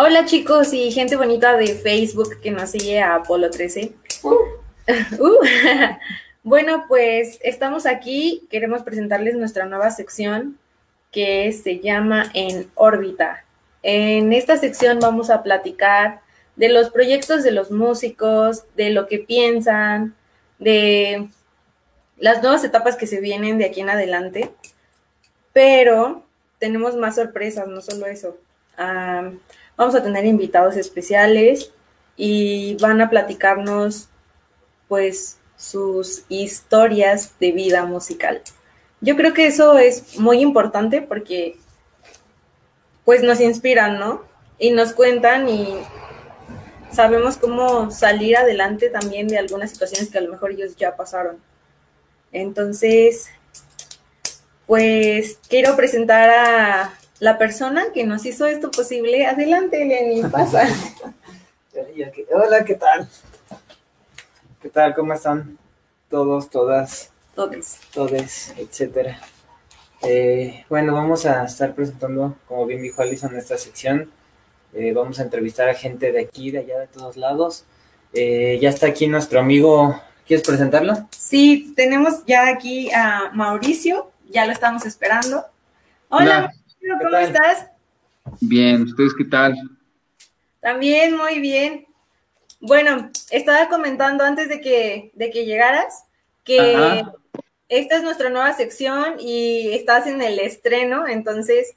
Hola chicos y gente bonita de Facebook que nos sigue a Apolo 13. Uh. Uh. bueno, pues estamos aquí, queremos presentarles nuestra nueva sección que se llama En órbita. En esta sección vamos a platicar de los proyectos de los músicos, de lo que piensan, de las nuevas etapas que se vienen de aquí en adelante. Pero tenemos más sorpresas, no solo eso. Vamos a tener invitados especiales y van a platicarnos pues sus historias de vida musical. Yo creo que eso es muy importante porque pues nos inspiran, ¿no? Y nos cuentan y sabemos cómo salir adelante también de algunas situaciones que a lo mejor ellos ya pasaron. Entonces, pues quiero presentar a la persona que nos hizo esto posible. Adelante, Lenny, pasa. Hola, ¿qué tal? ¿Qué tal? ¿Cómo están todos, todas? Todes. Todes, etcétera. Eh, bueno, vamos a estar presentando, como bien dijo Alison, esta sección. Eh, vamos a entrevistar a gente de aquí, de allá, de todos lados. Eh, ya está aquí nuestro amigo. ¿Quieres presentarlo? Sí, tenemos ya aquí a Mauricio, ya lo estamos esperando. Hola. ¿Cómo estás? Bien, ¿ustedes qué tal? También, muy bien. Bueno, estaba comentando antes de que, de que llegaras que esta es nuestra nueva sección y estás en el estreno, entonces,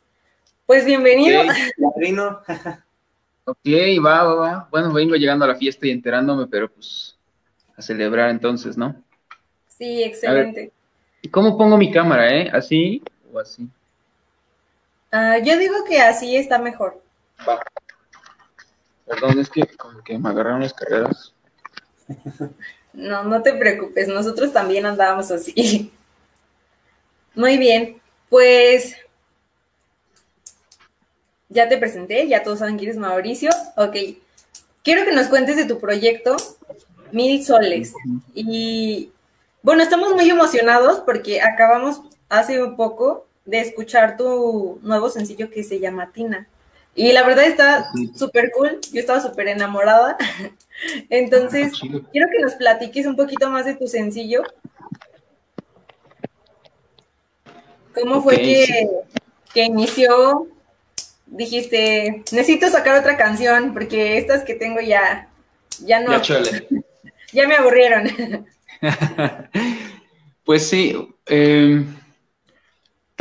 pues bienvenido. ok, va, va, va. Bueno, vengo llegando a la fiesta y enterándome, pero pues a celebrar entonces, ¿no? Sí, excelente. ¿Y cómo pongo mi cámara, eh? ¿Así o así? Ah, yo digo que así está mejor. Perdón, es que como que me agarraron las carreras. No, no te preocupes, nosotros también andábamos así. Muy bien, pues ya te presenté, ya todos saben quién es Mauricio. Ok, quiero que nos cuentes de tu proyecto, Mil Soles. Y bueno, estamos muy emocionados porque acabamos hace un poco de escuchar tu nuevo sencillo que se llama Tina. Y la verdad está súper cool, yo estaba súper enamorada. Entonces, ah, quiero que nos platiques un poquito más de tu sencillo. ¿Cómo fue que, que, inició? Dijiste, necesito sacar otra canción porque estas que tengo ya, ya no. Ya, ya me aburrieron. pues sí, eh,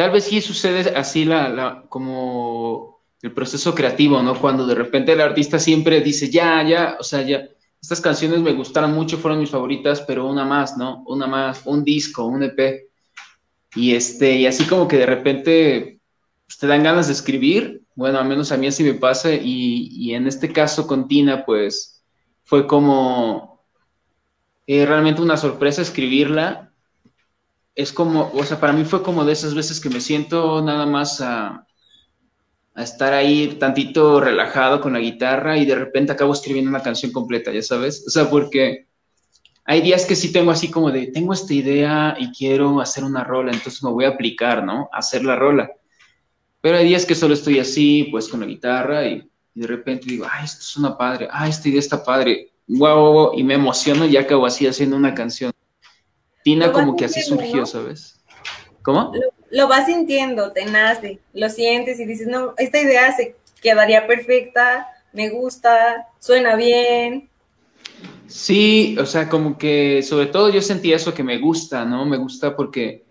Tal vez sí sucede así la, como el proceso creativo, ¿no? Cuando de repente el artista siempre dice, ya, ya, o sea, ya, estas canciones me gustaron mucho, fueron mis favoritas, pero una más, ¿no? Una más, un disco, un EP. Y este, y así como que de repente pues, te dan ganas de escribir, bueno, al menos a mí así me pasa, y, y en este caso con Tina, pues fue como eh, realmente una sorpresa escribirla es como, o sea, para mí fue como de esas veces que me siento nada más a, estar ahí tantito relajado con la guitarra y de repente acabo escribiendo una canción completa, ya sabes. O sea, porque hay días que sí tengo así como de, tengo esta idea y quiero hacer una rola, entonces me voy a aplicar, ¿no? Hacer la rola. Pero hay días que solo estoy así, pues con la guitarra y, de repente digo, ay, esto es una padre, ay, esta idea está padre, wow, y me emociono y acabo así haciendo una canción. Tina como que así surgió, ¿sabes? ¿Cómo? Lo, vas sintiendo, te nace, lo sientes y dices, no, esta idea se quedaría perfecta, me gusta, suena bien. Sí, o sea, como que sobre todo yo sentía eso que me gusta, ¿no? Me gusta porque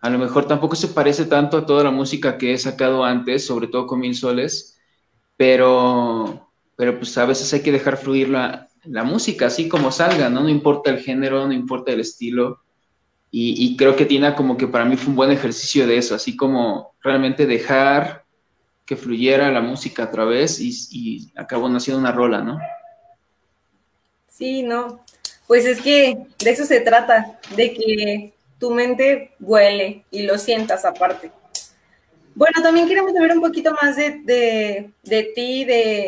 a lo mejor tampoco se parece tanto a toda la música que he sacado antes, sobre todo con Mil Soles, pero, pero pues a veces hay que dejar fluir la, la música así como salga, ¿no? No importa el género, no importa el estilo. Y, creo que Tina como que para mí fue un buen ejercicio de eso, así como realmente dejar que fluyera la música a través y, y acabó naciendo una rola, ¿no? Sí, no. Pues es que de eso se trata, de que tu mente huele y lo sientas aparte. Bueno, también queremos saber un poquito más de, de, ti, de,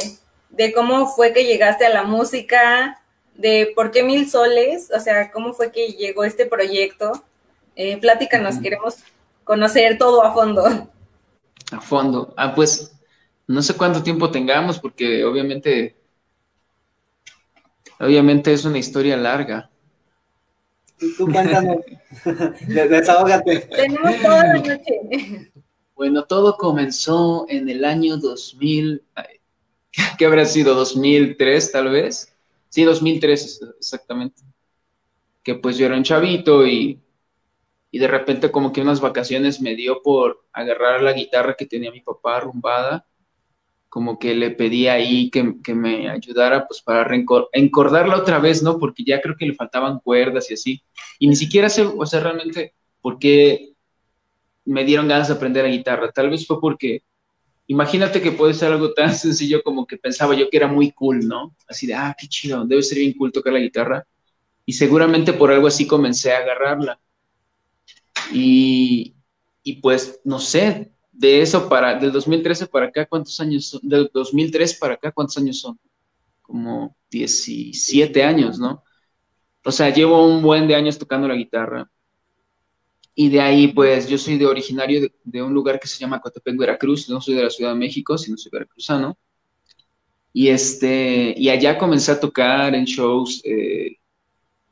de, cómo fue que llegaste a la música, de por qué Mil Soles, o sea, cómo fue que llegó este proyecto. Eh, pláticanos, queremos conocer todo a fondo. A fondo. Ah, pues no sé cuánto tiempo tengamos, porque obviamente, obviamente es una historia larga. Tú cuéntanos, desahógate. Tenemos toda la noche. Bueno, todo comenzó en el año 2000, ¿qué habrá sido? ¿2003 tal vez? Sí, 2003 exactamente. Que pues yo era un chavito y, y de repente como que unas vacaciones me dio por agarrar la guitarra que tenía mi papá arrumbada como que le pedí ahí que, me ayudara pues para encordarla otra vez, ¿no? Porque ya creo que le faltaban cuerdas y así. Y ni siquiera sé, o sea, realmente, por qué me dieron ganas de aprender la guitarra. Tal vez fue porque, imagínate que puede ser algo tan sencillo como que pensaba yo que era muy cool, ¿no? Así de, ah, qué chido, debe ser bien cool tocar la guitarra. Y seguramente por algo así comencé a agarrarla. Y, y pues, no sé, de eso para, del 2013 para acá, ¿cuántos años son? Del 2003 para acá, ¿cuántos años son? Como 17 años, ¿no? O sea, llevo un buen de años tocando la guitarra. Y de ahí, pues, yo soy de originario de, un lugar que se llama Coatepec, Veracruz. No soy de la Ciudad de México, sino soy veracruzano. Y, este, y allá comencé a tocar en shows eh,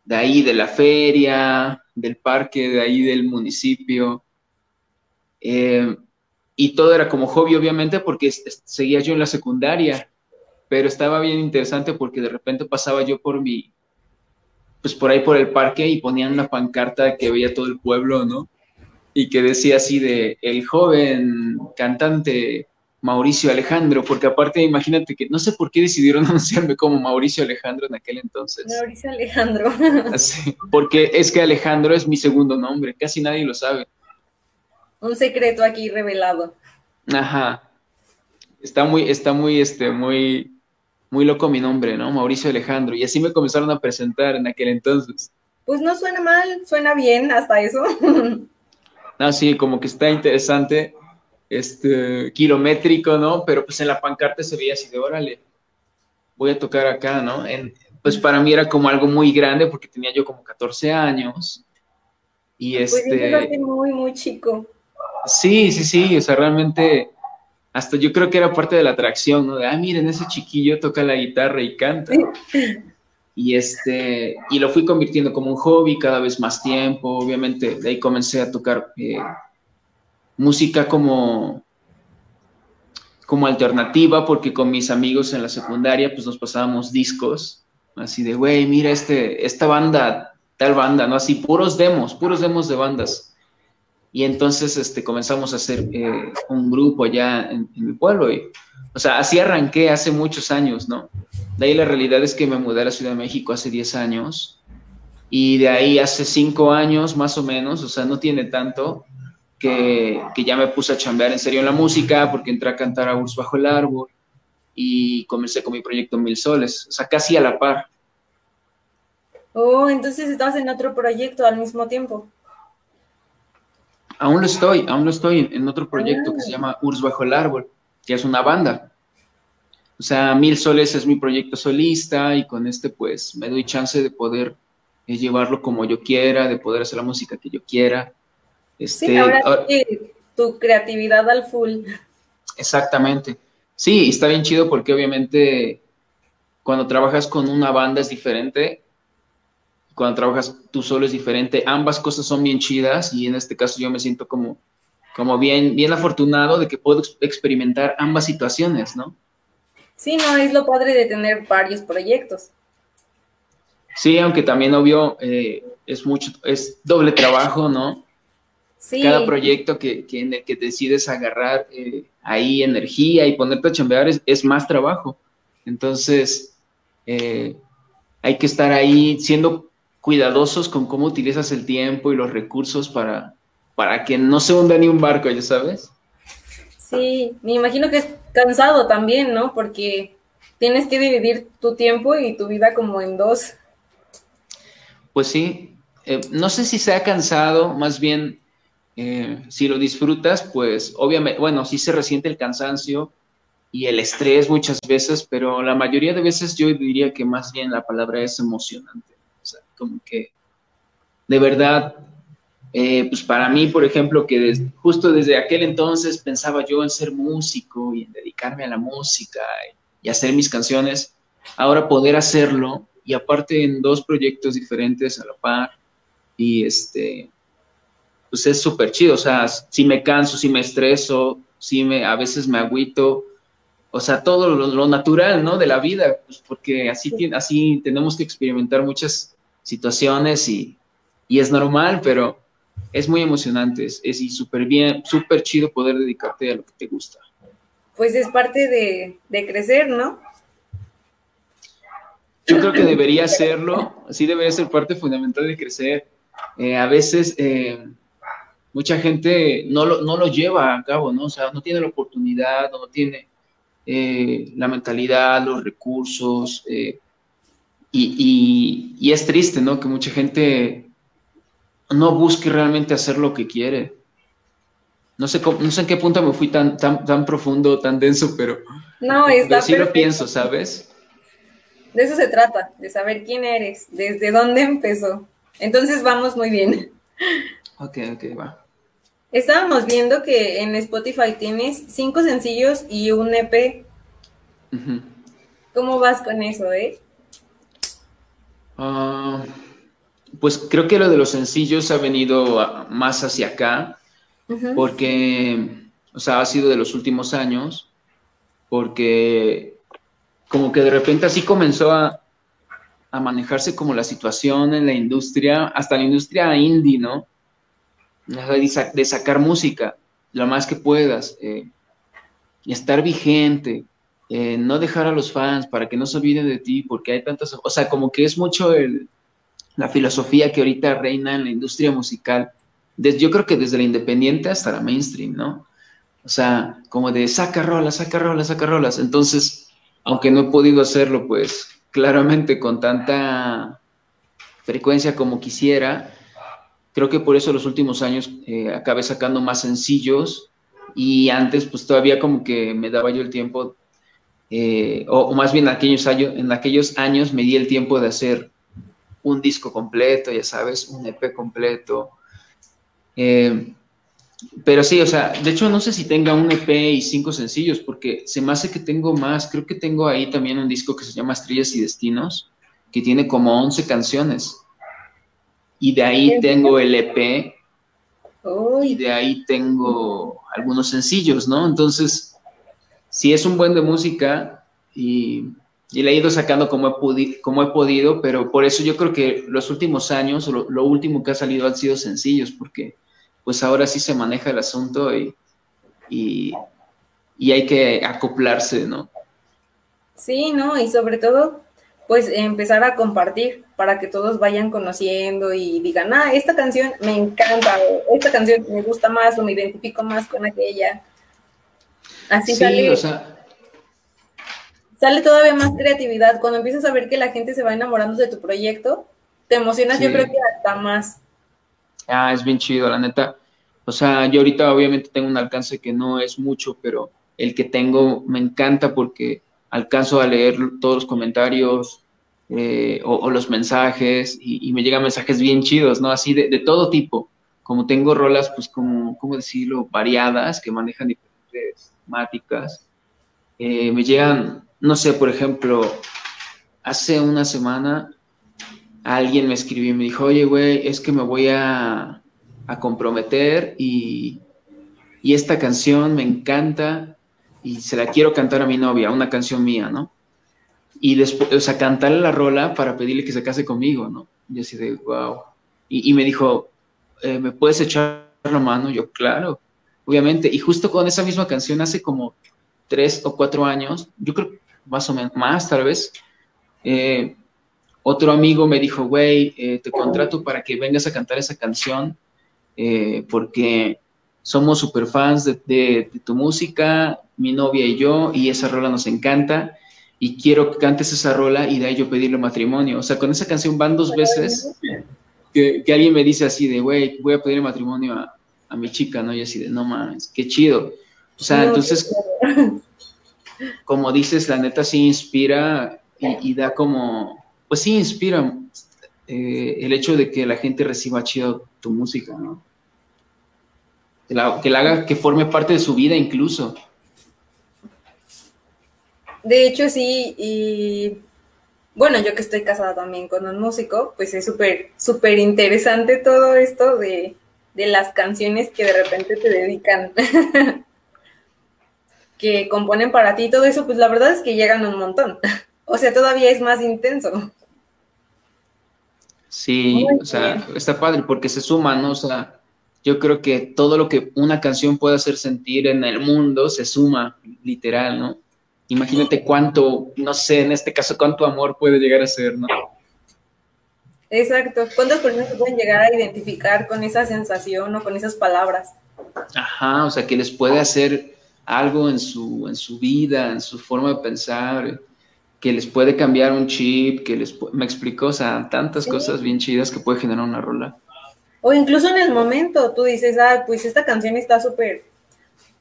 de ahí, de la feria, del parque, de ahí del municipio. Eh, y todo era como hobby, obviamente, porque seguía yo en la secundaria, pero estaba bien interesante porque de repente pasaba yo por mi, pues por ahí por el parque y ponían una pancarta que veía todo el pueblo, ¿no? Y que decía así de el joven cantante Mauricio Alejandro, porque aparte imagínate que no sé por qué decidieron anunciarme como Mauricio Alejandro en aquel entonces. Mauricio Alejandro. porque es que Alejandro es mi segundo nombre, casi nadie lo sabe un secreto aquí revelado. Ajá. Está muy, está muy, este, muy, muy loco mi nombre, ¿no? Mauricio Alejandro. Y así me comenzaron a presentar en aquel entonces. Pues no suena mal, suena bien hasta eso. no, sí, como que está interesante, este, kilométrico, ¿no? Pero pues en la pancarta se veía así de, órale, voy a tocar acá, ¿no? En, pues para mí era como algo muy grande porque tenía yo como 14 años. Y pues este... muy, muy chico. Sí, sí, sí, o sea, realmente hasta yo creo que era parte de la atracción, ¿no? De, ah, miren, ese chiquillo toca la guitarra y canta. Y este, y lo fui convirtiendo como un hobby cada vez más tiempo, obviamente, de ahí comencé a tocar eh, música como, como alternativa, porque con mis amigos en la secundaria, pues nos pasábamos discos, así de, güey, mira este, esta banda, tal banda, ¿no? Así, puros demos, puros demos de bandas. Y entonces este, comenzamos a hacer eh, un grupo allá en, en, mi pueblo. Y, o sea, así arranqué hace muchos años, ¿no? De ahí la realidad es que me mudé a la Ciudad de México hace 10 años. Y de ahí hace 5 años más o menos, o sea, no tiene tanto, que, que, ya me puse a chambear en serio en la música, porque entré a cantar a Urs Bajo el Árbol y comencé con mi proyecto Mil Soles, o sea, casi a la par. Oh, entonces estabas en otro proyecto al mismo tiempo. Aún lo estoy, aún lo estoy en otro proyecto que se llama Urs Bajo el Árbol, que es una banda. O sea, Mil Soles es mi proyecto solista y con este pues me doy chance de poder eh, llevarlo como yo quiera, de poder hacer la música que yo quiera. Este, sí, ahora tu creatividad al full. Exactamente. Sí, está bien chido porque obviamente cuando trabajas con una banda es diferente cuando trabajas tú solo es diferente. Ambas cosas son bien chidas y en este caso yo me siento como, como bien, bien afortunado de que puedo experimentar ambas situaciones, ¿no? Sí, no, es lo padre de tener varios proyectos. Sí, aunque también obvio eh, es mucho, es doble trabajo, ¿no? Sí. Cada proyecto que, que en el que decides agarrar eh, ahí energía y ponerte a chambear es, más trabajo. Entonces, eh, hay que estar ahí siendo cuidadosos con cómo utilizas el tiempo y los recursos para, para que no se hunda ni un barco, ya sabes. Sí, me imagino que es cansado también, ¿no? Porque tienes que dividir tu tiempo y tu vida como en dos. Pues sí, eh, no sé si sea cansado, más bien eh, si lo disfrutas, pues obviamente, bueno, sí se resiente el cansancio y el estrés muchas veces, pero la mayoría de veces yo diría que más bien la palabra es emocionante como que de verdad eh, pues para mí, por ejemplo, que justo desde aquel entonces pensaba yo en ser músico y en dedicarme a la música y, hacer mis canciones, ahora poder hacerlo y aparte en dos proyectos diferentes a la par y este, pues es súper chido, o sea, si me canso, si me estreso, si me, a veces me agüito, o sea, todo lo, natural, ¿no? De la vida, pues porque así, así tenemos que experimentar muchas situaciones y, y es normal, pero es muy emocionante, es, es súper bien, súper chido poder dedicarte a lo que te gusta. Pues es parte de, crecer, ¿no? Yo creo que debería serlo, sí debería ser parte fundamental de crecer. Eh, a veces eh, mucha gente no lo, no lo lleva a cabo, ¿no? O sea, no tiene la oportunidad, no tiene eh, la mentalidad, los recursos, y, y, y, es triste, ¿no? Que mucha gente no busque realmente hacer lo que quiere. No sé, no sé en qué punto me fui tan, tan, tan profundo, tan denso, pero, no, está sí lo pienso, ¿sabes? De eso se trata, de saber quién eres, desde dónde empezó. Entonces vamos muy bien. Ok, ok, va. Estábamos viendo que en Spotify tienes cinco sencillos y un EP. ¿Cómo vas con eso, eh? Ah pues creo que lo de los sencillos ha venido más hacia acá, porque, o sea, ha sido de los últimos años, porque como que de repente así comenzó a, manejarse como la situación en la industria, hasta la industria indie, ¿no? De, sacar música lo más que puedas, eh, y estar vigente, eh, no dejar a los fans para que no se olviden de ti, porque hay tantas, o sea, como que es mucho el, la filosofía que ahorita reina en la industria musical, desde, yo creo que desde la independiente hasta la mainstream, ¿no? O sea, como de saca rolas, saca rolas, saca rolas. Entonces, aunque no he podido hacerlo, pues claramente con tanta frecuencia como quisiera, creo que por eso los últimos años eh, acabé sacando más sencillos y antes pues todavía como que me daba yo el tiempo, eh, o, o, más bien aquellos años, en aquellos años me di el tiempo de hacer un disco completo, ya sabes, un EP completo. Eh, pero sí, o sea, de hecho no sé si tenga un EP y cinco sencillos, porque se me hace que tengo más. Creo que tengo ahí también un disco que se llama Estrellas y Destinos, que tiene como 11 canciones. Y de ahí tengo el EP. Y de ahí tengo algunos sencillos, ¿no? Entonces, si es un buen de música y y le he ido sacando como he, como he podido, pero por eso yo creo que los últimos años, lo, lo, último que ha salido han sido sencillos, porque pues ahora sí se maneja el asunto y, y, y hay que acoplarse, ¿no? Sí, ¿no? Y sobre todo, pues empezar a compartir para que todos vayan conociendo y digan, ah, esta canción me encanta, o esta canción me gusta más, o me identifico más con aquella. Así sí, o sea, sale todavía más creatividad. Cuando empiezas a ver que la gente se va enamorando de tu proyecto, te emocionas, yo creo que hasta más. Ah, es bien chido, la neta. O sea, yo ahorita obviamente tengo un alcance que no es mucho, pero el que tengo me encanta porque alcanzo a leer todos los comentarios eh, o, los mensajes y, me llegan mensajes bien chidos, ¿no? Así de, de, todo tipo. Como tengo rolas, pues como, ¿cómo decirlo? Variadas, que manejan diferentes temáticas. Eh, me llegan no sé, por ejemplo, hace una semana alguien me escribió y me dijo, oye, güey, es que me voy a, comprometer y, esta canción me encanta y se la quiero cantar a mi novia, una canción mía, ¿no? Y después, o sea, cantarle la rola para pedirle que se case conmigo, ¿no? Y así de, wow. Y, me dijo, eh, ¿me puedes echar la mano? Yo, claro, obviamente. Y justo con esa misma canción, hace como tres o cuatro años, yo creo más o menos, más tal vez, eh, otro amigo me dijo, güey, eh, te contrato para que vengas a cantar esa canción eh, porque somos super fans de, tu música, mi novia y yo, y esa rola nos encanta y quiero que cantes esa rola y de ahí yo pedirle matrimonio. O sea, con esa canción van dos veces que, alguien me dice así de, güey, voy a pedir matrimonio a, a, mi chica, ¿no? Y así de, no mames, qué chido. O sea, entonces como dices, la neta sí inspira y, da como, pues sí inspira. eh, el hecho de que la gente reciba chido tu música, ¿no? Que la, que la haga que forme parte de su vida incluso. De hecho, sí, y bueno, yo que estoy casada también con un músico, pues es súper, súper interesante todo esto de, de las canciones que de repente te dedican, que componen para ti, todo eso, pues la verdad es que llegan un montón. O sea, todavía es más intenso. Sí, o sea, está padre porque se suma, ¿no? O sea, yo creo que todo lo que una canción puede hacer sentir en el mundo se suma, literal, ¿no? Imagínate cuánto, no sé, en este caso, cuánto amor puede llegar a ser, ¿no? Exacto. ¿Cuántas personas se pueden llegar a identificar con esa sensación o con esas palabras? Ajá, o sea, que les puede hacer algo en su, en su vida, en su forma de pensar, que les puede cambiar un chip, que les me explicó, o sea, tantas cosas bien chidas que puede generar una rola. O incluso en el momento tú dices, ah, pues esta canción está súper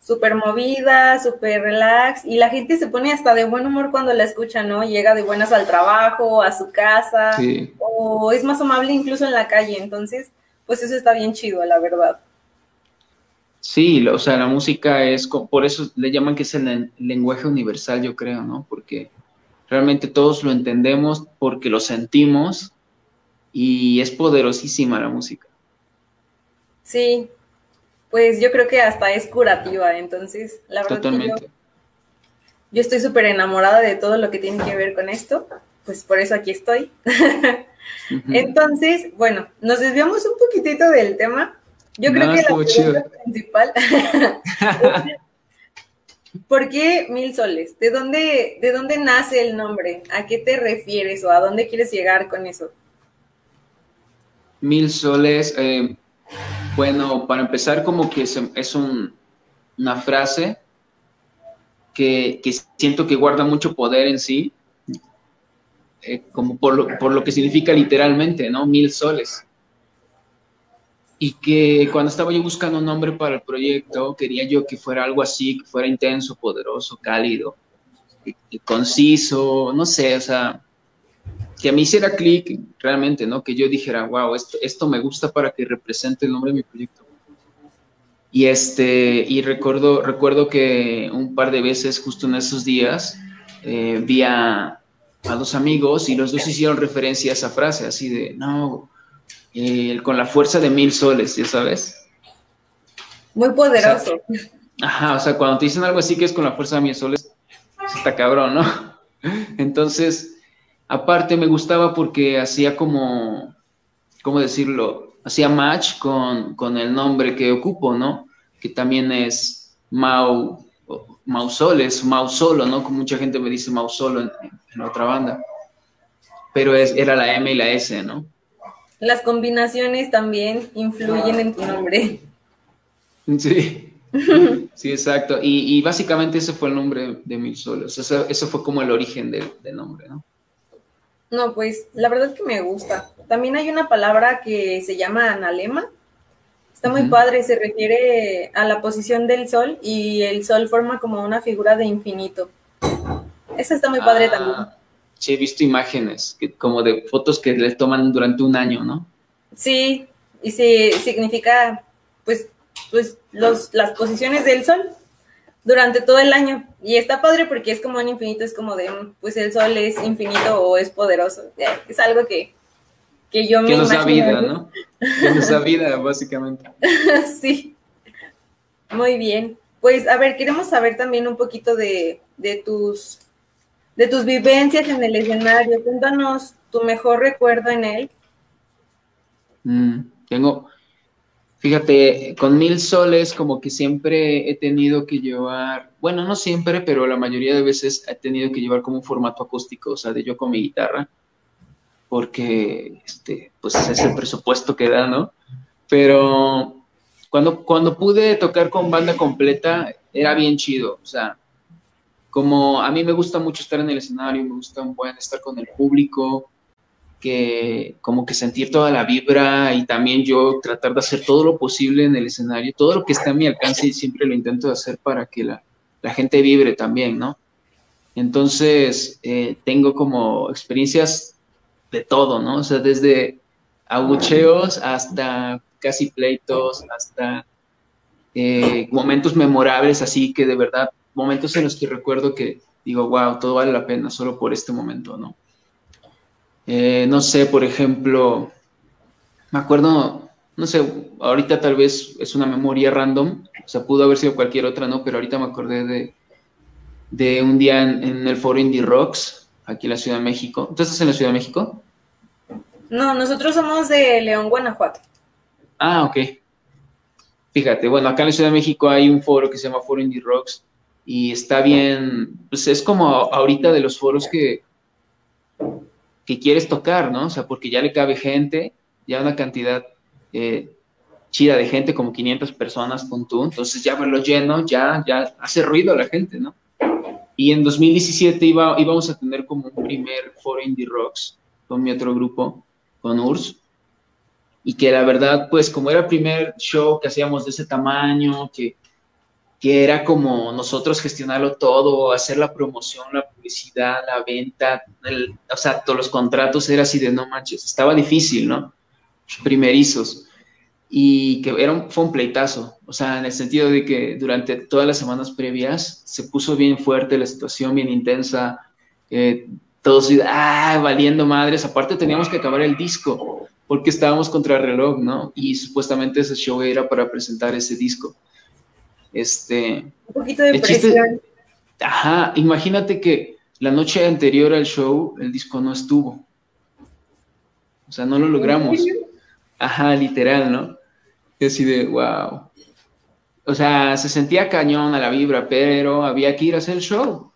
súper movida, súper relax, y la gente se pone hasta de buen humor cuando la escucha, ¿no? Llega de buenas al trabajo, a su casa, o es más amable incluso en la calle, entonces, pues eso está bien chido, la verdad. Sí, o sea, la música es, por eso le llaman que es el lenguaje universal, yo creo, ¿no? Porque realmente todos lo entendemos porque lo sentimos y es poderosísima la música. Sí, pues yo creo que hasta es curativa, entonces la verdad que yo, yo estoy súper enamorada de todo lo que tiene que ver con esto, pues por eso aquí estoy. Entonces, bueno, nos desviamos un poquitito del tema. Yo creo que la pregunta principal ¿Por qué mil soles? ¿De dónde, ¿De dónde nace el nombre? ¿A qué te refieres o a dónde quieres llegar con eso? Mil soles, eh, bueno, para empezar, como que es una frase que, siento que guarda mucho poder en sí, eh, como por lo, por lo que significa literalmente, ¿no? Mil soles. Y que cuando estaba yo buscando un nombre para el proyecto, quería yo que fuera algo así, que fuera intenso, poderoso, cálido, conciso, no sé, o sea, que a mí hiciera clic realmente, ¿no? Que yo dijera, wow, esto, esto me gusta para que represente el nombre de mi proyecto. Y este, y recuerdo, recuerdo que un par de veces, justo en esos días, eh, vi a, dos amigos y los dos hicieron referencia a esa frase, así de, no, eh, con la fuerza de mil soles, ¿ya sabes? Muy poderoso. ajá, o sea, cuando te dicen algo así que es con la fuerza de mil soles, está cabrón, ¿no? Entonces, Aparte me gustaba porque hacía como, ¿cómo decirlo? Hacía match con, el nombre que ocupo, ¿no? Que también es Mau, Mau Soles, Mau Solo, ¿no? Como mucha gente me dice Mau Solo en, otra banda. Pero es, era la M y la S, ¿no? Las combinaciones también influyen en tu nombre. Sí. Sí, exacto. Y, básicamente ese fue el nombre de Mil Soles. Eso, fue como el origen del, del nombre, ¿no? No, pues la verdad que me gusta. También hay una palabra que se llama analema. Está muy padre, se refiere a la posición del sol y el sol forma como una figura de infinito. Esa está muy padre ah, también. Sí, he visto imágenes, como de fotos que le toman durante un año, ¿no? Sí, y se significa, pues, pues los, las posiciones del sol durante todo el año. Y está padre porque es como un infinito, es como de, pues el sol es infinito o es poderoso. Es algo que, que yo me que nos da vida, ¿no? Que nos da vida, básicamente. sí. Muy bien. Pues, a ver, queremos saber también un poquito de, de tus de tus vivencias en el escenario. Cuéntanos tu mejor recuerdo en él. Mm, tengo, Fíjate, con mil soles como que siempre he tenido que llevar, bueno, no siempre, pero la mayoría de veces he tenido que llevar como un formato acústico, o sea, de yo con mi guitarra, porque, este, pues es el presupuesto que da, ¿no? Pero cuando, cuando pude tocar con banda completa, era bien chido, o sea, como a mí me gusta mucho estar en el escenario, me gusta un buen estar con el público, que como que sentir toda la vibra y también yo tratar de hacer todo lo posible en el escenario, todo lo que está a mi alcance y siempre lo intento hacer para que la, gente vibre también, ¿no? Entonces, eh, tengo como experiencias de todo, ¿no? O sea, desde abucheos hasta casi pleitos, hasta eh, momentos memorables, así que de verdad, momentos en los que recuerdo que digo, wow, todo vale la pena solo por este momento, ¿no? Eh, no sé, por ejemplo, me acuerdo, no sé, ahorita tal vez es una memoria random, o sea, pudo haber sido cualquier otra, ¿no? Pero ahorita me acordé de, de un día en, el foro Indie Rocks, aquí en la Ciudad de México. ¿Tú estás en la Ciudad de México? No, nosotros somos de León, Guanajuato. Ah, ok. Fíjate, bueno, acá en la Ciudad de México hay un foro que se llama Foro Indie Rocks y está bien, pues es como ahorita de los foros que, que quieres tocar, ¿no? O sea, porque ya le cabe gente, ya una cantidad eh, chida de gente, como 500 personas con tú, entonces ya verlo lleno, ya, ya hace ruido la gente, ¿no? Y en 2017 iba, íbamos a tener como un primer foro Indie Rocks con mi otro grupo, con URSS, y que la verdad, pues como era el primer show que hacíamos de ese tamaño, que, que era como nosotros gestionarlo todo, hacer la promoción, la publicidad, la venta, o sea, todos los contratos, era así de no manches, estaba difícil, ¿no? Primerizos. Y que era un, fue un pleitazo, o sea, en el sentido de que durante todas las semanas previas se puso bien fuerte la situación, bien intensa, eh, todos, ah, valiendo madres, aparte teníamos que acabar el disco, porque estábamos contra el reloj, ¿no? Y supuestamente ese show era para presentar ese disco. Este, Un poquito de presión. ajá, imagínate que la noche anterior al show el disco no estuvo. O sea, no lo logramos. Ajá, literal, ¿no? Y así de, wow. O sea, se sentía cañón a la vibra, pero había que ir a hacer el show.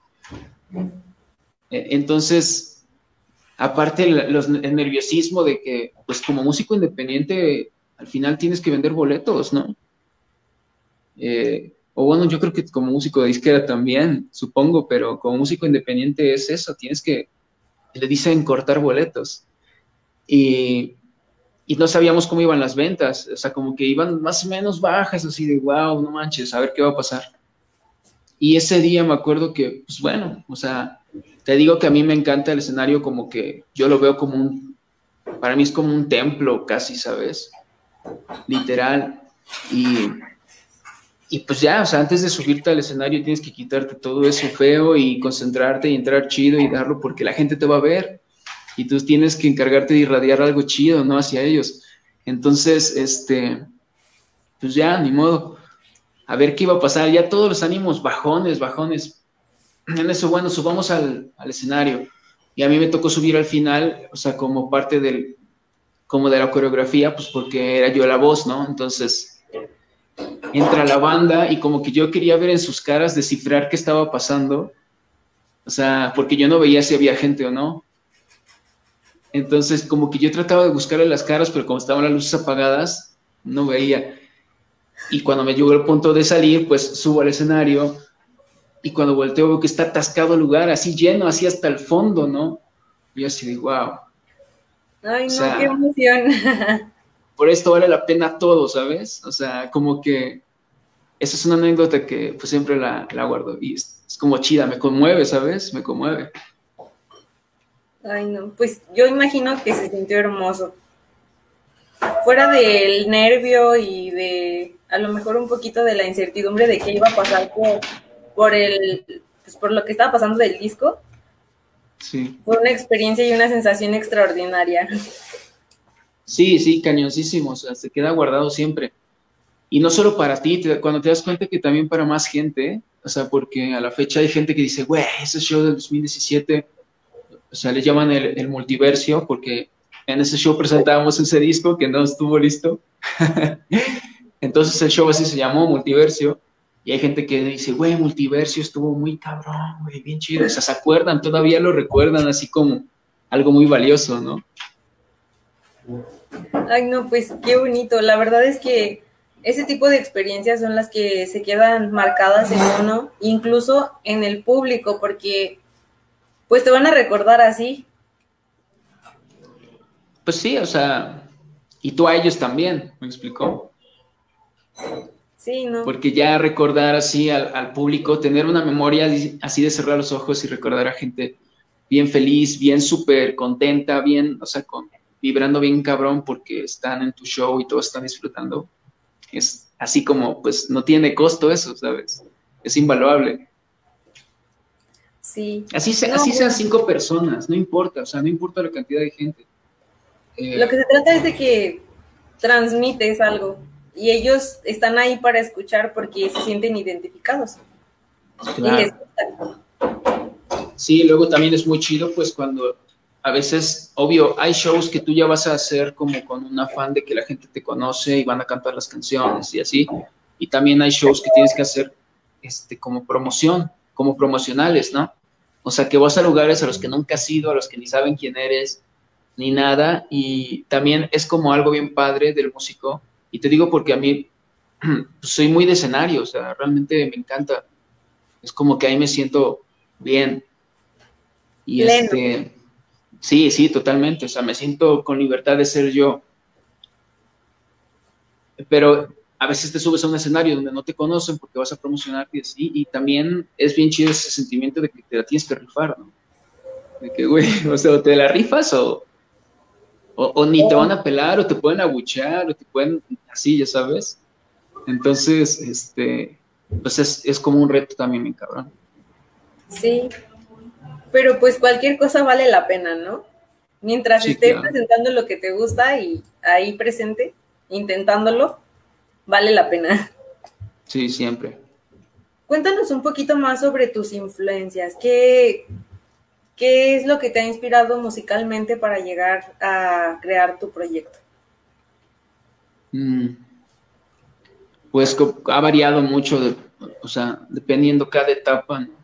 E, entonces, aparte el, nerviosismo de que, pues como músico independiente, al final tienes que vender boletos, ¿no? Eh, o bueno, yo creo que como músico de disquera también, supongo, pero como músico independiente es eso, tienes que, le dicen cortar boletos. Y, y no sabíamos cómo iban las ventas, o sea, como que iban más o menos bajas, así de, wow, no manches, a ver qué va a pasar. Y ese día me acuerdo que, pues bueno, o sea, te digo que a mí me encanta el escenario como que yo lo veo como un, para mí es como un templo casi, ¿sabes? Literal. Y, y pues ya, o sea, antes de subirte al escenario tienes que quitarte todo eso feo y concentrarte y entrar chido y darlo porque la gente te va a ver y tú tienes que encargarte de irradiar algo chido, ¿no? Hacia ellos. Entonces, este, pues ya, ni modo. A ver qué iba a pasar. Ya todos los ánimos bajones, bajones en eso, bueno, subamos al, escenario. Y a mí me tocó subir al final, o sea, como parte del, como de la coreografía, pues porque era yo la voz, ¿no? Entonces, entra la banda y como que yo quería ver en sus caras, descifrar qué estaba pasando, o sea, porque yo no veía si había gente o no. Entonces, como que yo trataba de buscarle las caras, pero como estaban las luces apagadas, no veía. Y cuando me llegó el punto de salir, pues subo al escenario, y cuando volteo veo que está atascado el lugar, así lleno, así hasta el fondo, ¿no? Y así digo, wow. Ay, no, qué emoción. por esto vale la pena todo, ¿sabes? O sea, como que esa es una anécdota que pues siempre la, guardo y es, como chida, me conmueve, ¿sabes? Me conmueve. Ay, no, pues yo imagino que se sintió hermoso. Fuera del nervio y de a lo mejor un poquito de la incertidumbre de qué iba a pasar por por el, pues por lo que estaba pasando del disco. Sí. Fue una experiencia y una sensación extraordinaria. Sí, sí, cañoncísimo, o sea, se queda guardado siempre. Y no solo para ti, cuando te das cuenta que también para más gente, o sea, porque a la fecha hay gente que dice, güey, ese show del 2017, o sea, le llaman el, el multiversio, porque en ese show presentábamos ese disco que no estuvo listo. Entonces el show así se llamó Multiversio. Y hay gente que dice, güey, Multiversio estuvo muy cabrón, güey, bien chido. O sea, se acuerdan, todavía lo recuerdan así como algo muy valioso, ¿no? Ay, no, pues qué bonito. La verdad es que ese tipo de experiencias son las que se quedan marcadas en uno, incluso en el público, porque pues te van a recordar así. Pues sí, o sea, y tú a ellos también, ¿me explicó? Sí, ¿no? Porque ya recordar así al, público, tener una memoria así de cerrar los ojos y recordar a gente bien feliz, bien súper contenta, bien, o sea, con, vibrando bien cabrón porque están en tu show y todos están disfrutando. Es así como, pues, no tiene costo eso, ¿sabes? Es invaluable. Sí. Así, así sean cinco personas, no importa, o sea, no importa la cantidad de gente. Eh, Lo que se trata es de que transmites algo y ellos están ahí para escuchar porque se sienten identificados. Claro. Sí, luego también es muy chido, pues cuando a veces, obvio, hay shows que tú ya vas a hacer como con un afán de que la gente te conoce y van a cantar las canciones y así. Y también hay shows que tienes que hacer este, como promoción, como promocionales, ¿no? O sea, que vas a lugares a los que nunca has ido, a los que ni saben quién eres, ni nada. Y también es como algo bien padre del músico. Y te digo porque a mí pues, soy muy de escenario, o sea, realmente me encanta. Es como que ahí me siento bien. Y este Sí, sí, totalmente. O sea, me siento con libertad de ser yo. Pero a veces te subes a un escenario donde no te conocen porque vas a promocionar y así. Y también es bien chido ese sentimiento de que te la tienes que rifar, ¿no? De que, güey, o sea, te la rifas o, o, ni te van a pelar o te pueden abuchear o te pueden, así, ya sabes. Entonces, este, pues es, es como un reto también, mi cabrón. Sí, pero pues cualquier cosa vale la pena, ¿no? Mientras estés presentando lo que te gusta y ahí presente, intentándolo, vale la pena. Sí, siempre. Cuéntanos un poquito más sobre tus influencias. ¿Qué, qué es lo que te ha inspirado musicalmente para llegar a crear tu proyecto? Mm. Pues ha variado mucho, o sea, dependiendo cada etapa, ¿no?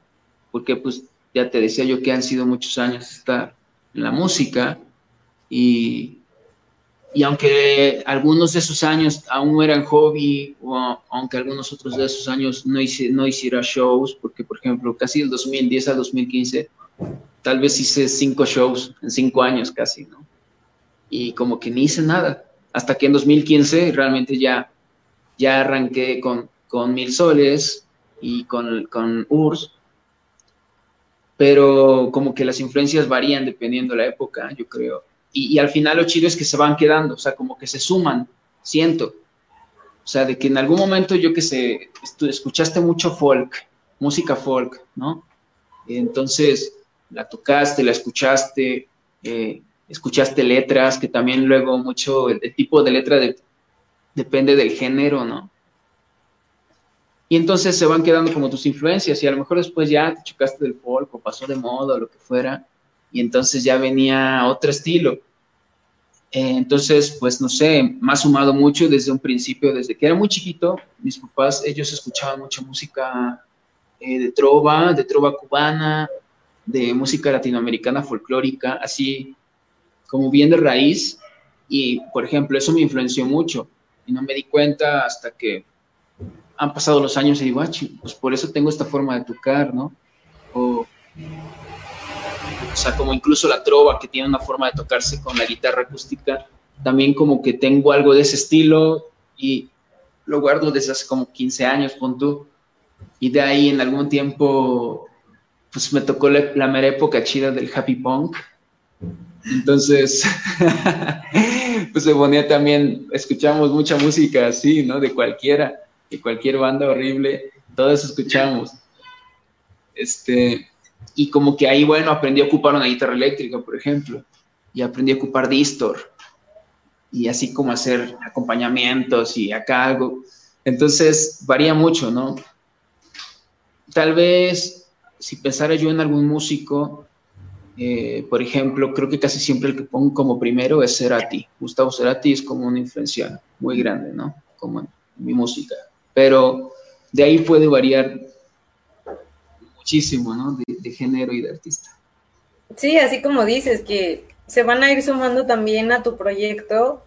porque pues ya te decía yo que han sido muchos años estar en la música y, y aunque algunos de esos años aún eran hobby o aunque algunos otros de esos años no, hice, no hiciera shows, porque por ejemplo casi del 2010 al 2015 tal vez hice cinco shows en cinco años casi, ¿no? Y como que ni hice nada, hasta que en 2015 realmente ya, ya arranqué con, con Mil Soles y con, con URSS pero como que las influencias varían dependiendo de la época, yo creo. Y, al final lo chido es que se van quedando, o sea, como que se suman, siento. O sea, de que en algún momento yo que sé, escuchaste mucho folk, música folk, ¿no? Entonces la tocaste, la escuchaste, eh, escuchaste letras, que también luego mucho, el, tipo de letra depende del género, ¿no? Y entonces se van quedando como tus influencias y a lo mejor después ya te chocaste del folk o pasó de moda o lo que fuera y entonces ya venía otro estilo. Eh, entonces, pues no sé, me ha sumado mucho desde un principio, desde que era muy chiquito, mis papás, ellos escuchaban mucha música eh, de trova, de trova cubana, de música latinoamericana folclórica, así como bien de raíz. Y, por ejemplo, eso me influenció mucho y no me di cuenta hasta que han pasado los años y digo, ah, pues por eso tengo esta forma de tocar, ¿no? O, o sea, como incluso la trova que tiene una forma de tocarse con la guitarra acústica, también como que tengo algo de ese estilo y lo guardo desde hace como 15 años, pon tú. Y de ahí en algún tiempo, pues me tocó la, la mera época chida del happy punk. Entonces, pues se ponía también, escuchamos mucha música así, ¿no? De cualquiera y cualquier banda horrible, todos escuchamos. Este, y como que ahí, bueno, aprendí a ocupar una guitarra eléctrica, por ejemplo, y aprendí a ocupar distor, y así como hacer acompañamientos y acá algo. Entonces, varía mucho, ¿no? Tal vez, si pensara yo en algún músico, eh, por ejemplo, creo que casi siempre el que pongo como primero es Cerati. Gustavo Cerati es como una influencia muy grande, ¿no? Como en mi música pero de ahí puede variar muchísimo, ¿no? De, género y de artista. Sí, así como dices, que se van a ir sumando también a tu proyecto,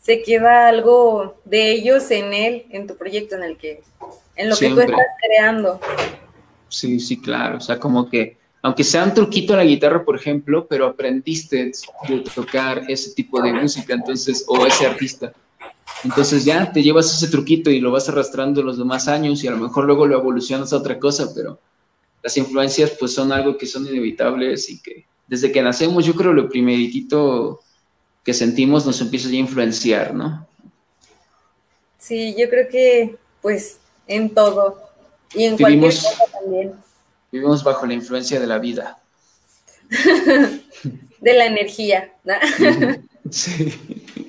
se queda algo de ellos en él, en tu proyecto, en el que, en lo que tú estás creando. Sí, sí, claro, o sea, como que, aunque sea un truquito a la guitarra, por ejemplo, pero aprendiste a tocar ese tipo de música, entonces, o ese artista, entonces ya te llevas ese truquito y lo vas arrastrando los demás años y a lo mejor luego lo evolucionas a otra cosa, pero las influencias pues son algo que son inevitables y que desde que nacemos, yo creo lo primeritito que sentimos nos empieza a influenciar, ¿no? Sí, yo creo que pues en todo y en cualquier cosa también. Vivimos bajo la influencia de la vida. de la energía. ¿no? sí.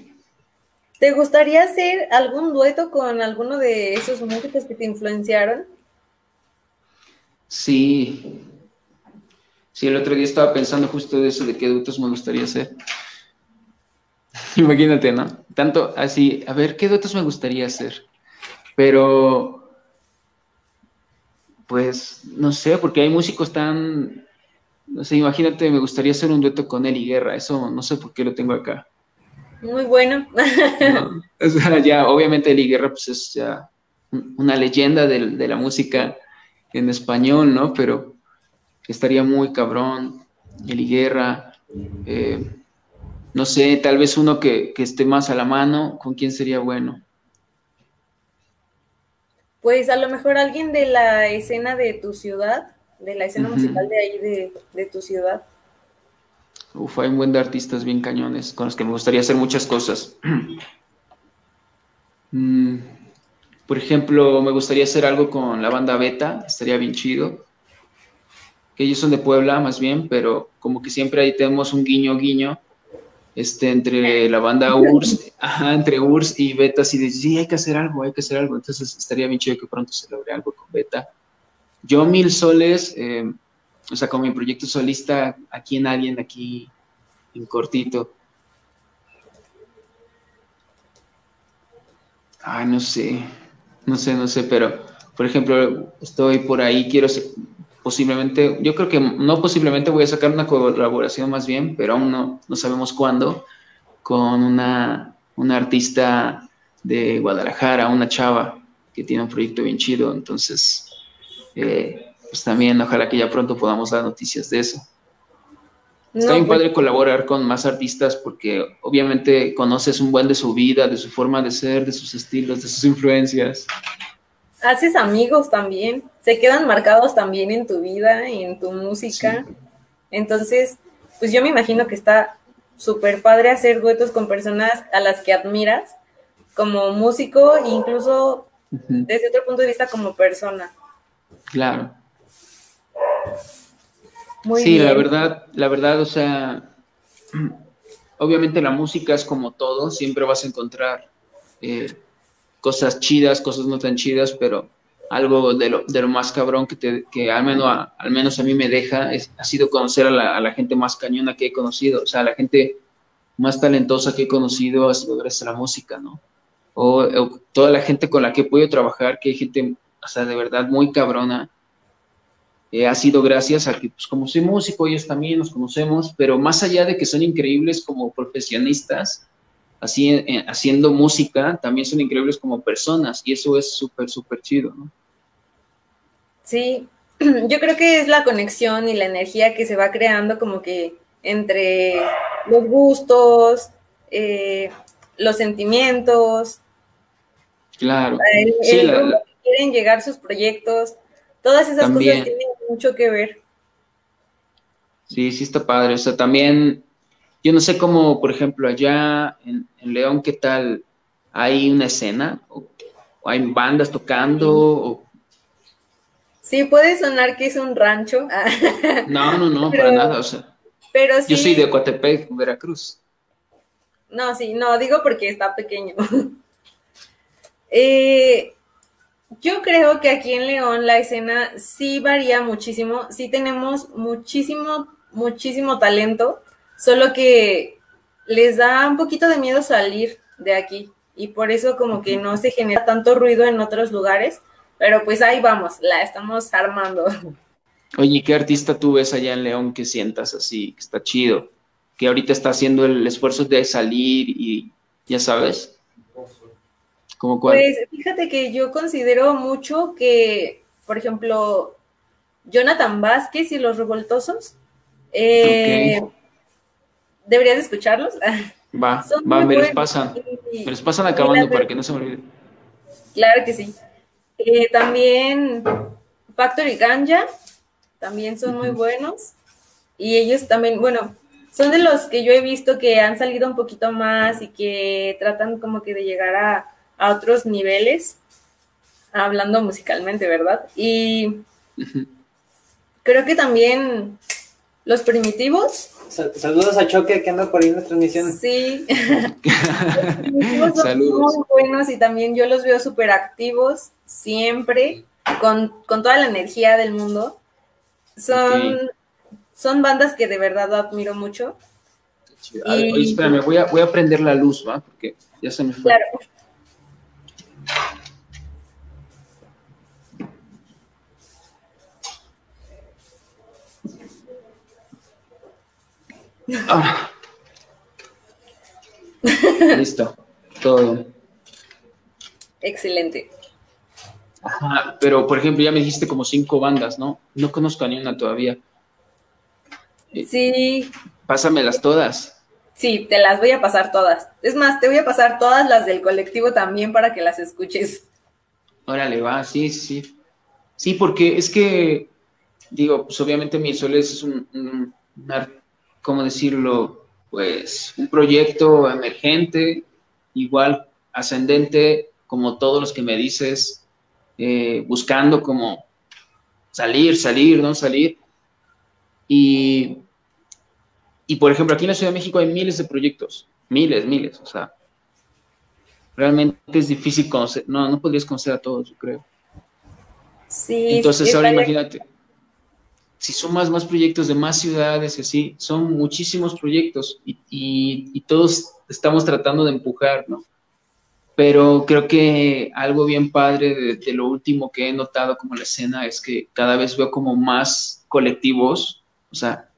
¿Te gustaría hacer algún dueto con alguno de esos músicos que te influenciaron? Sí. Sí, el otro día estaba pensando justo de eso, de qué duetos me gustaría hacer. Imagínate, ¿no? Tanto así, a ver, ¿qué duetos me gustaría hacer? Pero, pues, no sé, porque hay músicos tan, no sé, imagínate, me gustaría hacer un dueto con Eli Guerra, eso no sé por qué lo tengo acá. Muy bueno. o sea, ya, obviamente Eli Guerra, pues es ya una leyenda de, de la música en español, ¿no? Pero estaría muy cabrón, Eli Guerra, eh, no sé, tal vez uno que, esté más a la mano, ¿con quién sería bueno? Pues a lo mejor alguien de la escena de tu ciudad, de la escena musical de ahí de, tu ciudad. Uf, hay un buen de artistas bien cañones con los que me gustaría hacer muchas cosas. Mm, por ejemplo, me gustaría hacer algo con la banda Beta, estaría bien chido. Que ellos son de Puebla, más bien, pero como que siempre ahí tenemos un guiño guiño este, entre la banda URSS, entre URSS y Beta, así de, sí, hay que hacer algo, hay que hacer algo, entonces estaría bien chido que pronto se logre algo con Beta. Yo Mil Soles, eh, o sea, con mi proyecto solista, aquí en alguien, aquí en cortito. Ay, no sé, no sé, no sé, pero, por ejemplo, estoy por ahí, quiero posiblemente, yo creo que no posiblemente voy a sacar una colaboración más bien, pero aún no, no sabemos cuándo, con una, una artista de Guadalajara, una chava que tiene un proyecto bien chido, entonces, eh, pues también ojalá que ya pronto podamos dar noticias de eso. Está bien pues padre colaborar con más artistas porque obviamente conoces un buen de su vida, de su forma de ser, de sus estilos, de sus influencias haces amigos también, se quedan marcados también en tu vida y en tu música. Entonces, pues yo me imagino que está súper padre hacer duetos con personas a las que admiras como músico incluso desde otro punto de vista como persona. Claro. Muy sí, la verdad, la verdad, o sea, obviamente la música es como todo, siempre vas a encontrar eh, cosas chidas, cosas no tan chidas, pero algo de lo, de lo más cabrón que, te, que al, menos a, al menos a mí me deja es, ha sido conocer a la, a la, gente más cañona que he conocido, o sea, la gente más talentosa que he conocido ha sido gracias a la música, ¿no? O, toda la gente con la que he podido trabajar, que hay gente, o sea, de verdad muy cabrona, eh, ha sido gracias a que, pues como soy músico, ellos también nos conocemos, pero más allá de que son increíbles como profesionistas, así, haciendo música, también son increíbles como personas y eso es súper, súper chido, ¿no? Sí, yo creo que es la conexión y la energía que se va creando como que entre los gustos, eh, los sentimientos. Claro. sí, quieren llegar sus proyectos, todas esas cosas tienen mucho que ver. Sí, sí está padre. O sea, también yo no sé cómo, por ejemplo, allá en, León, ¿qué tal? ¿Hay una escena? ¿O, hay bandas tocando? Sí, puede sonar que es un rancho. No, no, no, para nada, o sea. Pero Yo soy de Coatepec, Veracruz. No, sí, no, digo porque está pequeño. Eh, yo creo que aquí en León la escena sí varía muchísimo, sí tenemos muchísimo, muchísimo talento solo que les da un poquito de miedo salir de aquí y por eso como que no se genera tanto ruido en otros lugares, pero pues ahí vamos, la estamos armando. Oye, ¿qué artista tú ves allá en León que sientas así, que está chido, que ahorita está haciendo el esfuerzo de salir y ya sabes? ¿Cómo cuál? Pues fíjate que yo considero mucho que, por ejemplo, Jonathan Vázquez y los revoltosos, eh, deberías escucharlos. Va, va, me los pasan. me los pasan acabando para que no se me olvide. Claro que sí. Eh, también Factory Ganja, también son muy buenos. Y ellos también, bueno, son de los que yo he visto que han salido un poquito más y que tratan como que de llegar a, a otros niveles, hablando musicalmente, ¿verdad? Y creo que también los primitivos. Saludos a Choque que anda por ahí en la transmisión. Sí. los primitivos son muy buenos y también yo los veo súper activos siempre, con, toda la energía del mundo. Son, son bandas que de verdad admiro mucho. Oye, espérame, voy a, voy a prender la luz, ¿va? Porque ya se me fue. Claro. Ah. Listo, todo Excelente. Ajá, pero por ejemplo, ya me dijiste como cinco bandas, ¿no? No conozco ni una todavía. Sí. Pásamelas todas. Sí, te las voy a pasar todas. Es más, te voy a pasar todas las del colectivo también para que las escuches. Órale, va, sí, sí. Sí, porque es que, digo, pues obviamente mi Soles es un, un, ¿cómo decirlo? Pues un proyecto emergente, igual ascendente, como todos los que me dices, eh, buscando como salir, salir, no salir. Y, y por ejemplo, aquí en la Ciudad de México hay miles de proyectos, miles, miles, o sea, realmente es difícil conocer, no, no podrías conocer a todos, yo creo. Sí. Entonces, ahora imagínate, si sumas más proyectos de más ciudades así, son muchísimos proyectos y, todos estamos tratando de empujar, ¿no? Pero creo que algo bien padre de, lo último que he notado como la escena es que cada vez veo como más colectivos, o sea,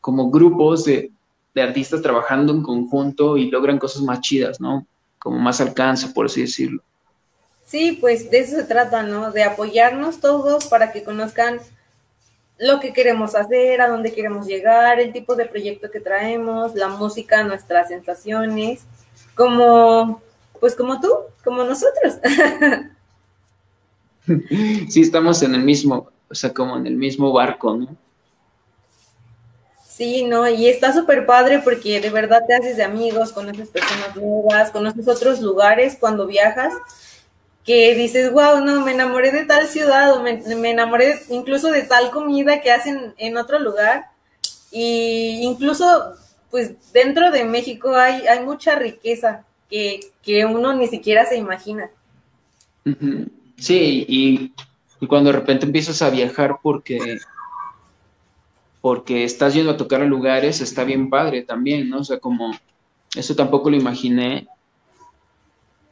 como grupos de, de artistas trabajando en conjunto y logran cosas más chidas, ¿no? Como más alcance, por así decirlo. Sí, pues de eso se trata, ¿no? De apoyarnos todos para que conozcan lo que queremos hacer, a dónde queremos llegar, el tipo de proyecto que traemos, la música, nuestras sensaciones, como, pues como tú, como nosotros. Sí, estamos en el mismo, o sea, como en el mismo barco, ¿no? Sí, no, y está súper padre porque de verdad te haces de amigos, conoces personas nuevas, conoces otros lugares cuando viajas que dices, wow, no, me enamoré de tal ciudad o me, enamoré incluso de tal comida que hacen en otro lugar. Y incluso, pues dentro de México hay, hay mucha riqueza que, uno ni siquiera se imagina. Sí, y, cuando de repente empiezas a viajar porque, porque estás yendo a tocar a lugares, está bien padre también, ¿no? O sea, como eso tampoco lo imaginé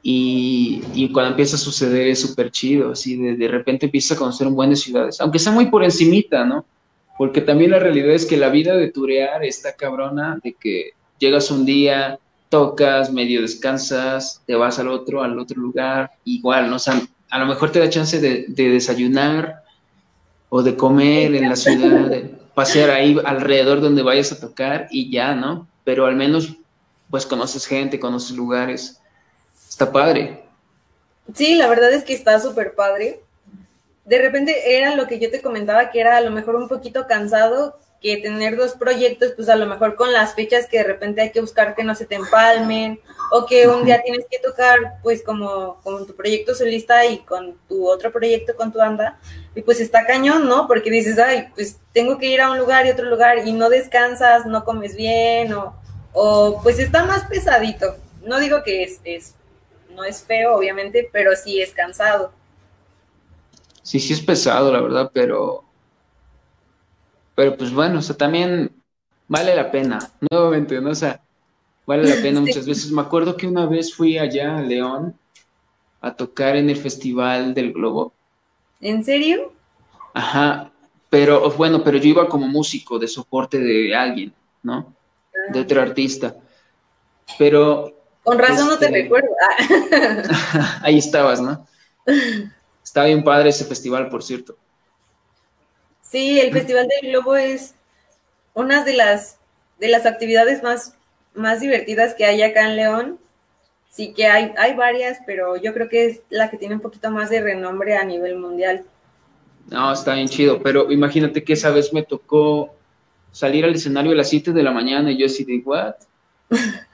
y, cuando empieza a suceder es súper chido, así de, de repente empiezas a conocer un buen de ciudades, aunque sea muy por encimita, ¿no? Porque también la realidad es que la vida de turear está cabrona, de que llegas un día, tocas, medio descansas, te vas al otro, al otro lugar, igual, ¿no? O sea, a lo mejor te da chance de, de desayunar o de comer en la ciudad, de pasear ahí alrededor donde vayas a tocar y ya, ¿no? Pero al menos, pues conoces gente, conoces lugares Está padre. Sí, la verdad es que está súper padre. De repente era lo que yo te comentaba, que era a lo mejor un poquito cansado que tener dos proyectos, pues a lo mejor con las fechas que de repente hay que buscar que no se te empalmen, o que un día tienes que tocar pues como con tu proyecto solista y con tu otro proyecto con tu banda, y pues está cañón, ¿no? Porque dices, ay, pues tengo que ir a un lugar y otro lugar y no descansas, no comes bien, o, o pues está más pesadito. No digo que es, es no es feo, obviamente, pero sí es cansado. Sí, sí es pesado, la verdad, pero. Pero pues bueno, o sea, también vale la pena, nuevamente, ¿no? O sea, vale la pena muchas veces. Me acuerdo que una vez fui allá a León a tocar en el Festival del Globo. ¿En serio? Ajá, pero bueno, pero yo iba como músico de soporte de alguien, ¿no? De otro ah. artista. Pero con razón no te este, recuerdo. Ahí estabas, ¿no? Está bien padre ese festival, por cierto. Sí, el Festival del Globo es una de las, de las actividades más, más divertidas que hay acá en León. Sí que hay, hay varias, pero yo creo que es la que tiene un poquito más de renombre a nivel mundial. No, está bien chido, pero imagínate que esa vez me tocó salir al escenario a las 7 de la mañana y yo así de, ¿what?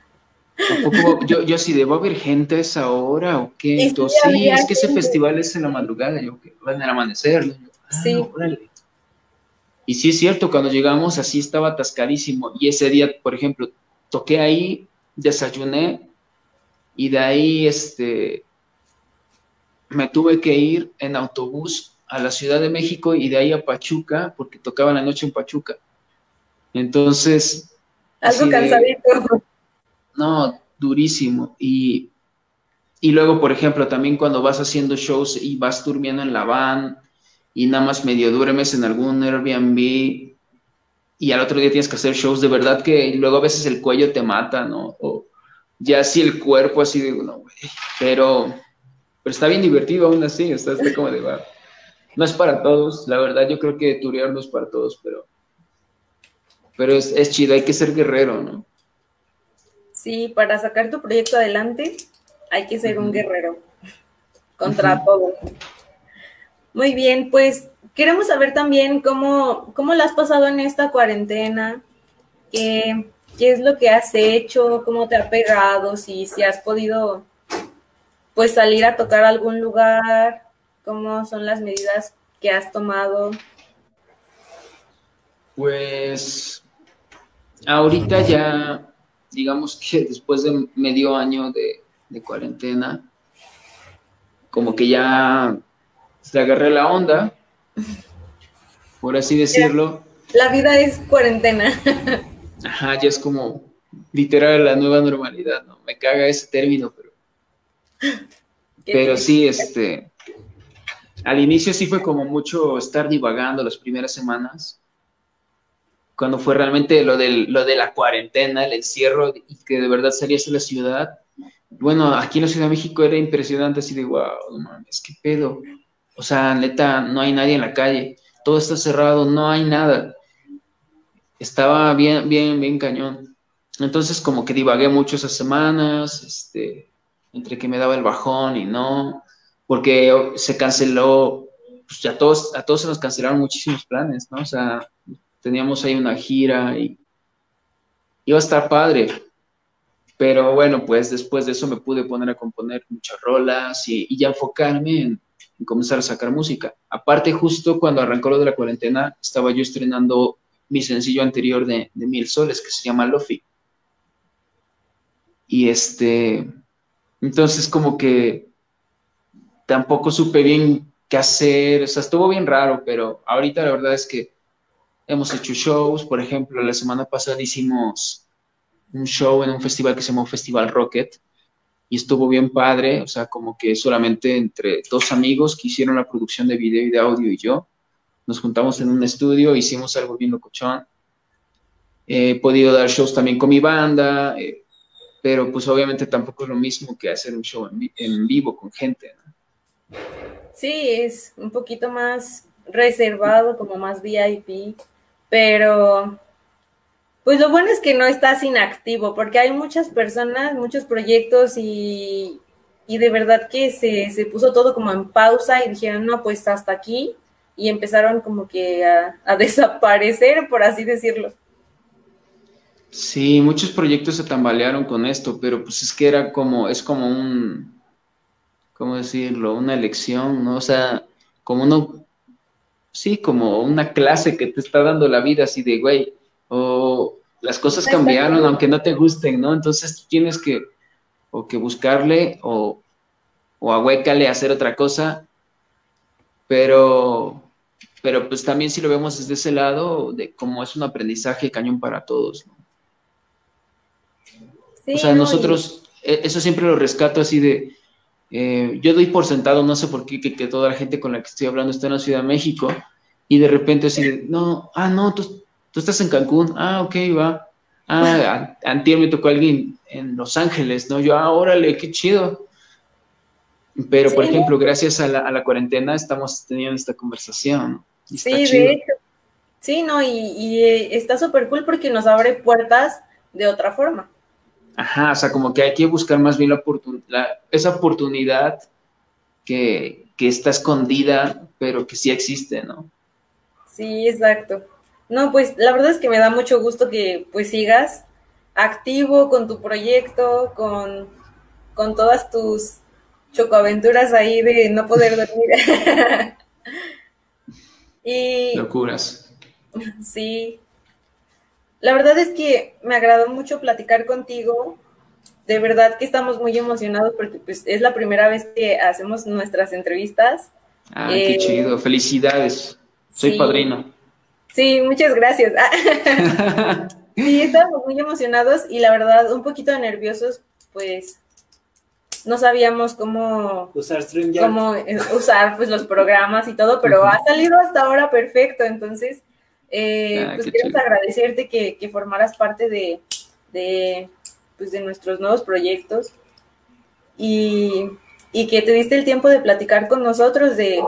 yo, yo así de, ¿va a haber gente a esa hora o qué? Entonces, sí, es que ese festival es en la madrugada, yo, que van al amanecer. Ah, sí. y sí es cierto, cuando llegamos así estaba atascadísimo y ese día, por ejemplo, toqué ahí, desayuné y de ahí este, me tuve que ir en autobús a la Ciudad de México y de ahí a Pachuca, porque tocaba la noche en Pachuca. Entonces... Algo cansadito. No, durísimo. Y, y luego, por ejemplo, también cuando vas haciendo shows y vas durmiendo en la van y nada más medio duermes en algún Airbnb y al otro día tienes que hacer shows, de verdad que luego a veces el cuello te mata, ¿no? O ya así el cuerpo así de, no, güey, pero, pero está bien divertido aún así, está, está como de, va. No es para todos, la verdad yo creo que turear no es para todos, pero, pero es, es chido, hay que ser guerrero, ¿no? Sí, para sacar tu proyecto adelante hay que ser un guerrero contra todo. Muy bien, pues queremos saber también cómo, cómo la has pasado en esta cuarentena, qué, qué es lo que has hecho, cómo te ha pegado, si, si has podido pues salir a tocar a algún lugar, cómo son las medidas que has tomado. Pues ahorita ya digamos que después de medio año de, cuarentena, como que ya se agarré la onda, por así decirlo. La vida es cuarentena. Ajá, ya es como literal la nueva normalidad, ¿no? Me caga ese término, pero. Pero sí, este. Al inicio sí fue como mucho estar divagando las primeras semanas cuando fue realmente lo, del, lo de la cuarentena, el encierro, y que de verdad salías de la ciudad. Bueno, aquí en la Ciudad de México era impresionante, así de, wow, mames, qué pedo. O sea, neta, no hay nadie en la calle, todo está cerrado, no hay nada. Estaba bien, bien, bien cañón. Entonces, como que divagué mucho esas semanas, este, entre que me daba el bajón y no, porque se canceló, pues a todos, a todos se nos cancelaron muchísimos planes, ¿no? O sea, teníamos ahí una gira y iba a estar padre. Pero bueno, pues después de eso me pude poner a componer muchas rolas y, ya enfocarme en, comenzar a sacar música. Aparte, justo cuando arrancó lo de la cuarentena, estaba yo estrenando mi sencillo anterior de, de Mil Soles, que se llama Lofi. Y este, entonces como que tampoco supe bien qué hacer, o sea, estuvo bien raro, pero ahorita la verdad es que hemos hecho shows, por ejemplo, la semana pasada hicimos un show en un festival que se llamó Festival Rocket y estuvo bien padre, o sea, como que solamente entre dos amigos que hicieron la producción de video y de audio y yo, nos juntamos en un estudio, hicimos algo bien locochón. He podido dar shows también con mi banda, eh, pero pues obviamente tampoco es lo mismo que hacer un show en, en vivo con gente. ¿no? Sí, es un poquito más reservado, como más VIP. Pero, pues lo bueno es que no estás inactivo, porque hay muchas personas, muchos proyectos y, de verdad que se, se, puso todo como en pausa y dijeron, no, pues hasta aquí, y empezaron como que a, a desaparecer, por así decirlo. Sí, muchos proyectos se tambalearon con esto, pero pues es que era como, es como un, ¿cómo decirlo? Una elección, ¿no? O sea, como uno sí, como una clase que te está dando la vida así de, güey, o las cosas cambiaron aunque no te gusten, ¿no? Entonces tienes que o que buscarle o, o ahuécale a hacer otra cosa, pero, pero pues también si lo vemos desde ese lado, de cómo es un aprendizaje cañón para todos, ¿no? o sea, nosotros, e, eso siempre lo rescato así de, eh, yo doy por sentado, no sé por qué, que, toda la gente con la que estoy hablando está en la Ciudad de México y de repente así, no, ah, no, tú, tú estás en Cancún, ah, ok, va. Ah, antier me tocó alguien en Los Ángeles, ¿no? Yo, ah, órale, qué chido. Pero, por ejemplo, gracias a la, a la, cuarentena estamos teniendo esta conversación. Sí, de hecho. Sí, no, y, y eh, está súper cool porque nos abre puertas de otra forma. Ajá, o sea, como que hay que buscar más bien la, esa oportunidad que, está escondida, pero que sí existe, ¿no? Sí, exacto. No, pues la verdad es que me da mucho gusto que pues sigas activo con tu proyecto, con, con todas tus chocoaventuras ahí de no poder dormir. y locuras. Sí. La verdad es que me agradó mucho platicar contigo. De verdad que estamos muy emocionados porque pues es la primera vez que hacemos nuestras entrevistas. Ah, qué eh, chido. Felicidades. Soy padrino. Sí, muchas gracias. sí, estábamos muy emocionados y la verdad un poquito nerviosos, pues no sabíamos cómo usar cómo eh, usar pues los programas y todo, pero ha salido hasta ahora perfecto, entonces eh, ah, pues queremos agradecerte que, que, formaras parte de, de, pues, de nuestros nuevos proyectos y y que tuviste el tiempo de platicar con nosotros, de,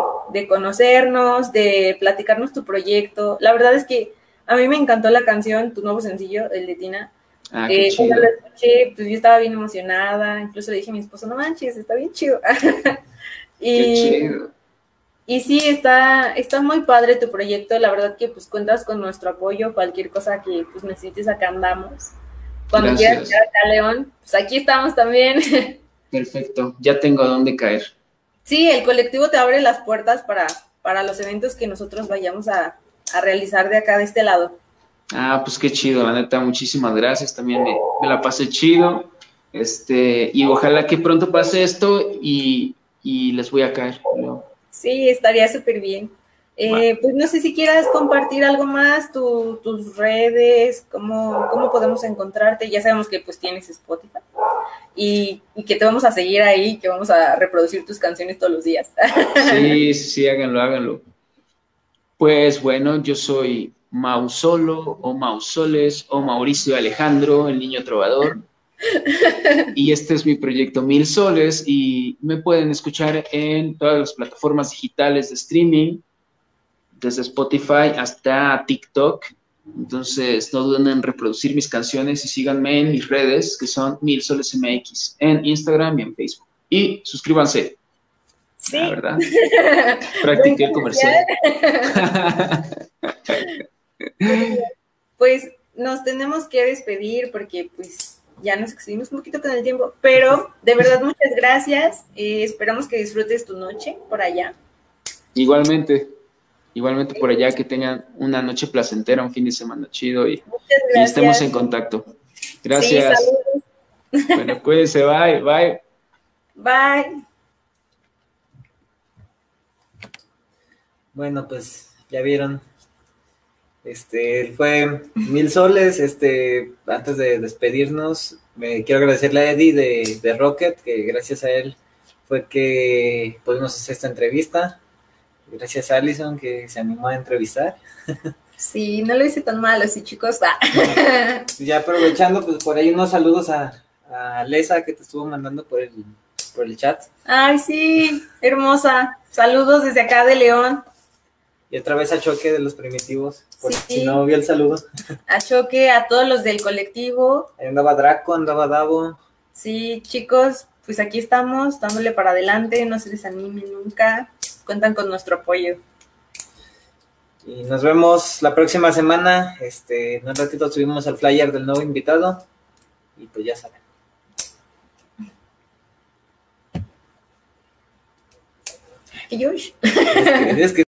conocernos, de platicarnos tu proyecto. La verdad es que a mí me encantó la canción, tu nuevo sencillo, el de Tina. Ah, eh, cuando lo escuché, pues yo estaba bien emocionada, incluso le dije a mi esposo, no manches, está bien chido. y, chido. Y sí, está, está muy padre tu proyecto, la verdad que pues cuentas con nuestro apoyo, cualquier cosa que pues necesites acá andamos. Cuando quieras llegar acá a León, pues aquí estamos también. Perfecto, ya tengo a dónde caer. Sí, el colectivo te abre las puertas para, para los eventos que nosotros vayamos a, realizar de acá, de este lado. Ah, pues qué chido, la neta, muchísimas gracias, también me, la pasé chido, este, y ojalá que pronto pase esto y, les voy a caer. Sí, estaría súper bien. Eh, pues no sé si quieras compartir algo más, tus redes, cómo, cómo podemos encontrarte. Ya sabemos que pues tienes Spotify y, que te vamos a seguir ahí, que vamos a reproducir tus canciones todos los días. Sí, sí, háganlo, háganlo. Pues bueno, yo soy Mausolo o Mausoles o Mauricio Alejandro, el niño trovador. Y este es mi proyecto Mil Soles y me pueden escuchar en todas las plataformas digitales de streaming, desde Spotify hasta TikTok entonces, no duden en reproducir mis canciones y síganme en mis redes, que son Mil Soles MX, en Instagram y en Facebook. Y suscríbanse. Sí. La verdad. Practiqué el comercial. pues nos tenemos que despedir porque pues ya nos excedimos un poquito con el tiempo, pero de verdad muchas gracias. Eh, esperamos que disfrutes tu noche por allá. Igualmente. Igualmente por allá que tengan una noche placentera, un fin de semana chido y, estemos en contacto. Gracias. bueno, cuídense, bye, bye. Bye. Bueno, pues ya vieron. Este fue mil soles. Este, antes de despedirnos, me quiero agradecerle a Eddie de, de Rocket, que gracias a él fue que pudimos hacer esta entrevista. Gracias a Alison que se animó a entrevistar. Sí, no lo hice tan mal así, chicos. ya aprovechando, pues por ahí unos saludos a, a Lesa que te estuvo mandando por el, por el chat. Ay, sí, hermosa. Saludos desde acá de León. Y otra vez a Choque de los Primitivos, por si no vio el saludo. A Choque, a todos los del colectivo. Ahí andaba Draco, andaba Davo. Sí, chicos, pues aquí estamos, dándole para adelante, no se desanimen nunca cuentan con nuestro apoyo. Y nos vemos la próxima semana. Este, en un ratito subimos el flyer del nuevo invitado. Y pues ya saben. ¿Y Josh?